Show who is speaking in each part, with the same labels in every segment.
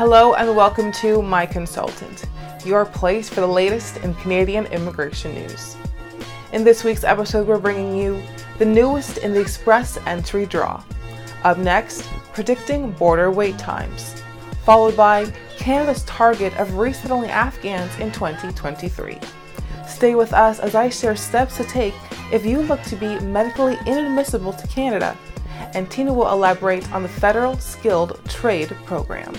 Speaker 1: Hello and welcome to My Consultant, your place for the latest in Canadian immigration news. In this week's episode, we're bringing you the newest in the express entry draw. Up next, predicting border wait times, followed by Canada's target of resettling Afghans in 2023. Stay with us as I share steps to take if you look to be medically inadmissible to Canada, and Tina will elaborate on the Federal Skilled Trade Program.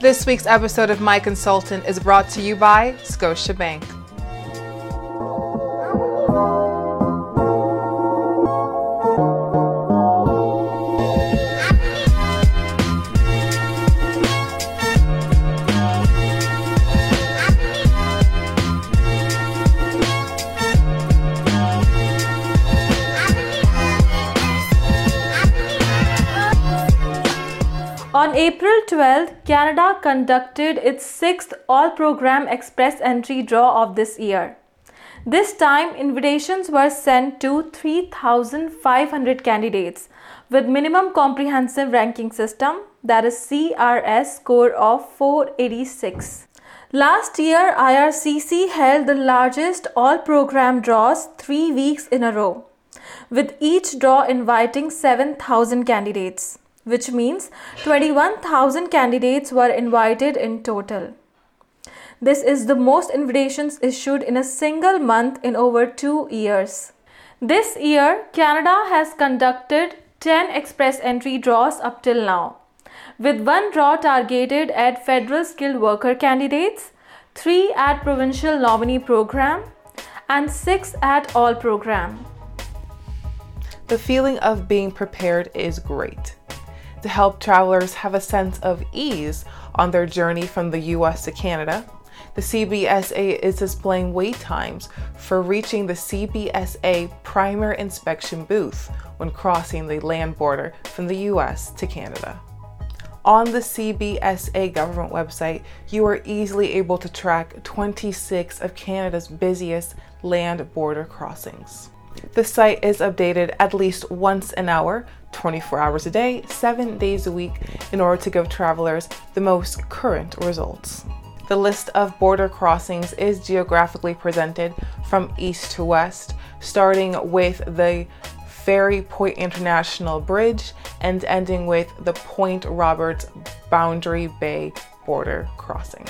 Speaker 1: This week's episode of My Consultant is brought to you by Scotiabank.
Speaker 2: 12, Canada conducted its sixth All Program Express entry draw of this year. This time, invitations were sent to 3,500 candidates with minimum comprehensive ranking system, that is CRS, score of 486. Last year, IRCC held the largest all program draws three weeks in a row, with each draw inviting 7,000 candidates which means 21,000 candidates were invited in total. This is the most invitations issued in a single month in over two years. This year, Canada has conducted 10 express entry draws up till now, with one draw targeted at federal skilled worker candidates, three at provincial nominee program, and six at all program.
Speaker 1: The feeling of being prepared is great to help travelers have a sense of ease on their journey from the US to Canada. The CBSA is displaying wait times for reaching the CBSA primary inspection booth when crossing the land border from the US to Canada. On the CBSA government website, you are easily able to track 26 of Canada's busiest land border crossings. The site is updated at least once an hour 24 hours a day, 7 days a week, in order to give travelers the most current results. The list of border crossings is geographically presented from east to west, starting with the Ferry Point International Bridge and ending with the Point Roberts Boundary Bay border crossing.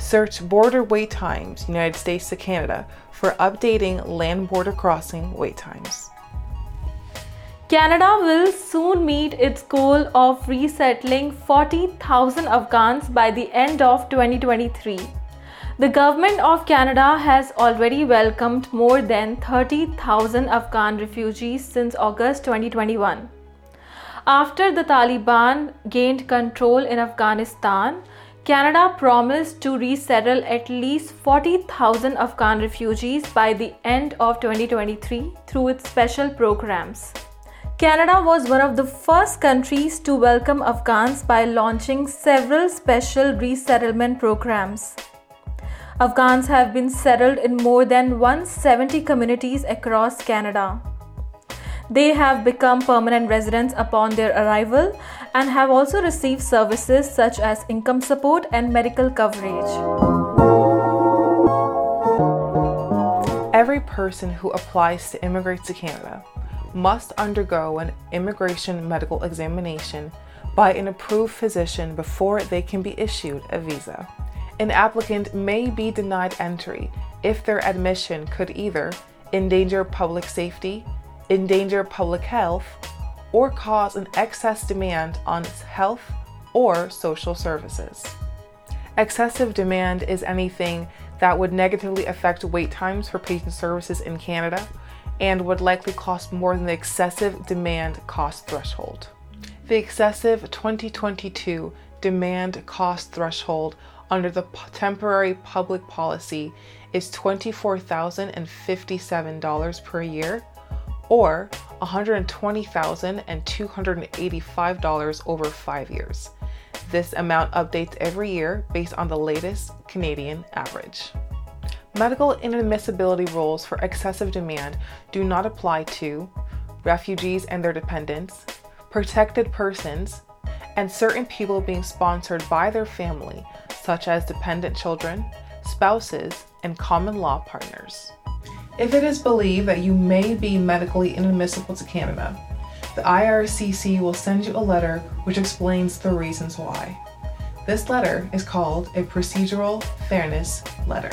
Speaker 1: Search Border Wait Times, United States to Canada, for updating land border crossing wait times.
Speaker 2: Canada will soon meet its goal of resettling 40,000 Afghans by the end of 2023. The government of Canada has already welcomed more than 30,000 Afghan refugees since August 2021. After the Taliban gained control in Afghanistan, Canada promised to resettle at least 40,000 Afghan refugees by the end of 2023 through its special programs. Canada was one of the first countries to welcome Afghans by launching several special resettlement programs. Afghans have been settled in more than 170 communities across Canada. They have become permanent residents upon their arrival and have also received services such as income support and medical coverage.
Speaker 1: Every person who applies to immigrate to Canada must undergo an immigration medical examination by an approved physician before they can be issued a visa. An applicant may be denied entry if their admission could either endanger public safety, endanger public health, or cause an excess demand on its health or social services. Excessive demand is anything that would negatively affect wait times for patient services in Canada and would likely cost more than the excessive demand cost threshold. The excessive 2022 demand cost threshold under the temporary public policy is $24,057 per year or $120,285 over five years. This amount updates every year based on the latest Canadian average. Medical inadmissibility rules for excessive demand do not apply to refugees and their dependents, protected persons, and certain people being sponsored by their family, such as dependent children, spouses, and common law partners. If it is believed that you may be medically inadmissible to Canada, the IRCC will send you a letter which explains the reasons why. This letter is called a Procedural Fairness Letter.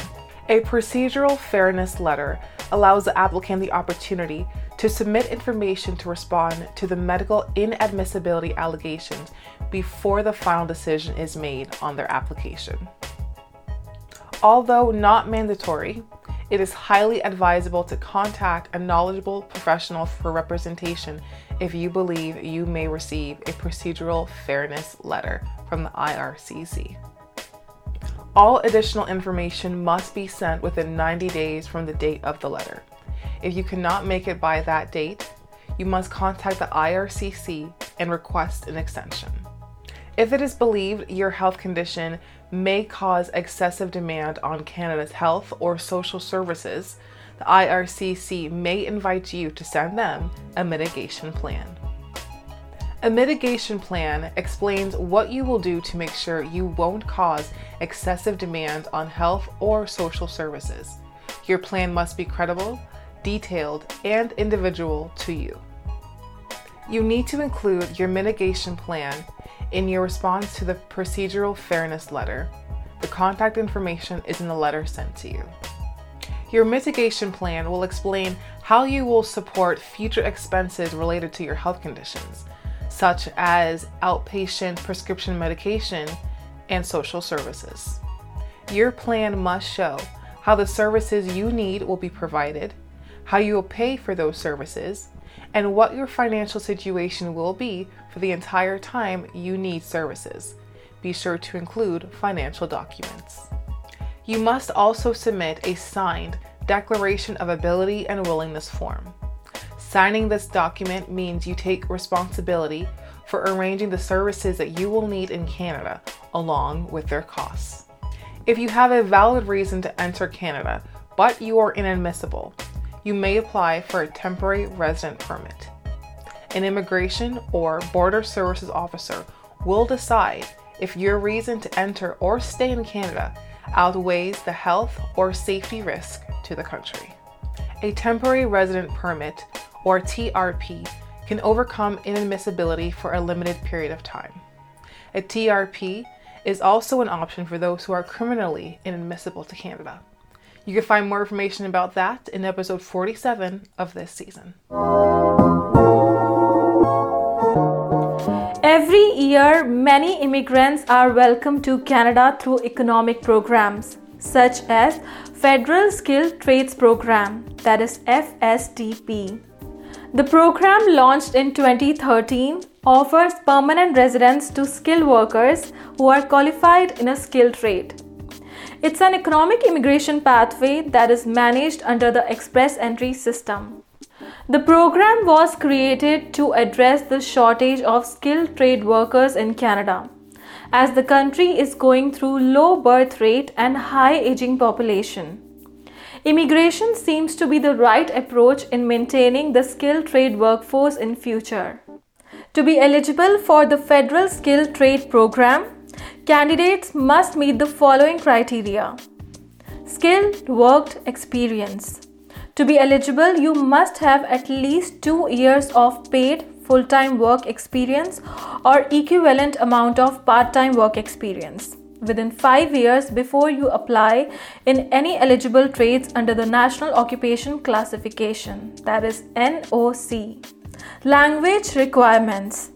Speaker 1: A Procedural Fairness Letter allows the applicant the opportunity to submit information to respond to the medical inadmissibility allegations before the final decision is made on their application. Although not mandatory, it is highly advisable to contact a knowledgeable professional for representation if you believe you may receive a procedural fairness letter from the IRCC. All additional information must be sent within 90 days from the date of the letter. If you cannot make it by that date, you must contact the IRCC and request an extension. If it is believed your health condition may cause excessive demand on Canada's health or social services, the IRCC may invite you to send them a mitigation plan. A mitigation plan explains what you will do to make sure you won't cause excessive demand on health or social services. Your plan must be credible, detailed, and individual to you. You need to include your mitigation plan in your response to the procedural fairness letter. The contact information is in the letter sent to you. Your mitigation plan will explain how you will support future expenses related to your health conditions such as outpatient prescription medication and social services. Your plan must show how the services you need will be provided, how you will pay for those services, and what your financial situation will be for the entire time you need services. Be sure to include financial documents. You must also submit a signed Declaration of Ability and Willingness form. Signing this document means you take responsibility for arranging the services that you will need in Canada, along with their costs. If you have a valid reason to enter Canada, but you are inadmissible, you may apply for a temporary resident permit. An immigration or border services officer will decide if your reason to enter or stay in Canada outweighs the health or safety risk to the country. A temporary resident permit or TRP, can overcome inadmissibility for a limited period of time. A TRP is also an option for those who are criminally inadmissible to Canada. You can find more information about that in episode 47 of this season.
Speaker 2: Every year, many immigrants are welcomed to Canada through economic programs such as Federal Skilled Trades Program, that is FSTP. The program, launched in 2013, offers permanent residence to skilled workers who are qualified in a skilled trade. It's an economic immigration pathway that is managed under the Express Entry system. The program was created to address the shortage of skilled trade workers in Canada, as the country is going through low birth rate and high aging population. Immigration seems to be the right approach in maintaining the skilled trade workforce in future. To be eligible for the Federal Skilled Trade Program, candidates must meet the following criteria skill, worked experience. To be eligible, you must have at least two years of paid full time work experience or equivalent amount of part time work experience within 5 years before you apply in any eligible trades under the National Occupation Classification, that is NOC. Language requirements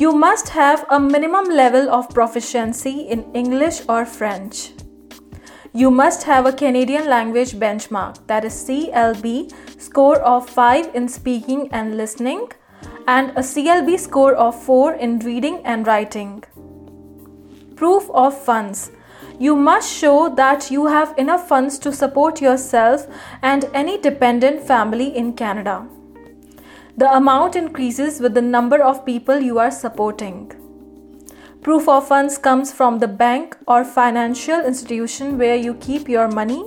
Speaker 2: You must have a minimum level of proficiency in English or French. You must have a Canadian language benchmark, that is CLB, score of 5 in speaking and listening, and a CLB score of 4 in reading and writing proof of funds. You must show that you have enough funds to support yourself and any dependent family in Canada. The amount increases with the number of people you are supporting. Proof of funds comes from the bank or financial institution where you keep your money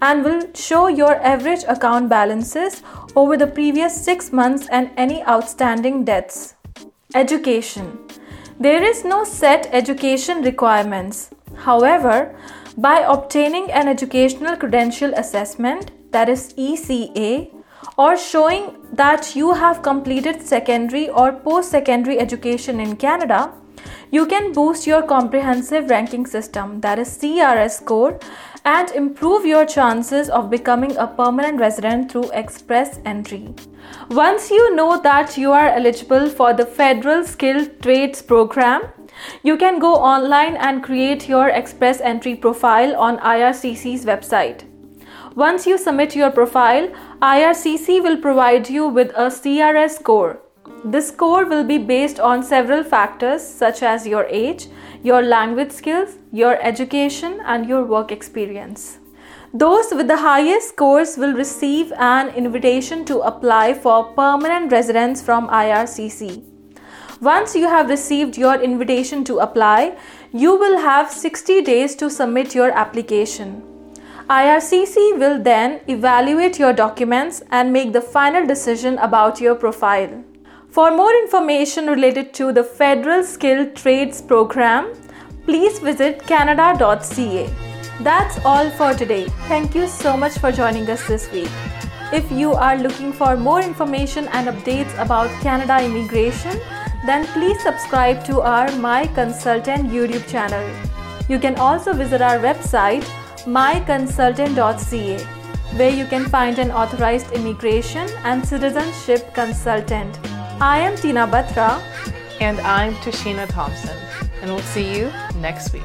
Speaker 2: and will show your average account balances over the previous 6 months and any outstanding debts. Education There is no set education requirements. However, by obtaining an educational credential assessment that is ECA or showing that you have completed secondary or post secondary education in Canada, you can boost your comprehensive ranking system that is CRS score and improve your chances of becoming a permanent resident through express entry. Once you know that you are eligible for the Federal Skilled Trades Program, you can go online and create your express entry profile on IRCC's website. Once you submit your profile, IRCC will provide you with a CRS score. This score will be based on several factors such as your age, your language skills, your education, and your work experience. Those with the highest scores will receive an invitation to apply for permanent residence from IRCC. Once you have received your invitation to apply, you will have 60 days to submit your application. IRCC will then evaluate your documents and make the final decision about your profile. For more information related to the Federal Skilled Trades Program, please visit canada.ca. That's all for today. Thank you so much for joining us this week. If you are looking for more information and updates about Canada immigration, then please subscribe to our My Consultant YouTube channel. You can also visit our website myconsultant.ca where you can find an authorized immigration and citizenship consultant. I am Tina Batra.
Speaker 1: And I'm Tashina Thompson. And we'll see you next week.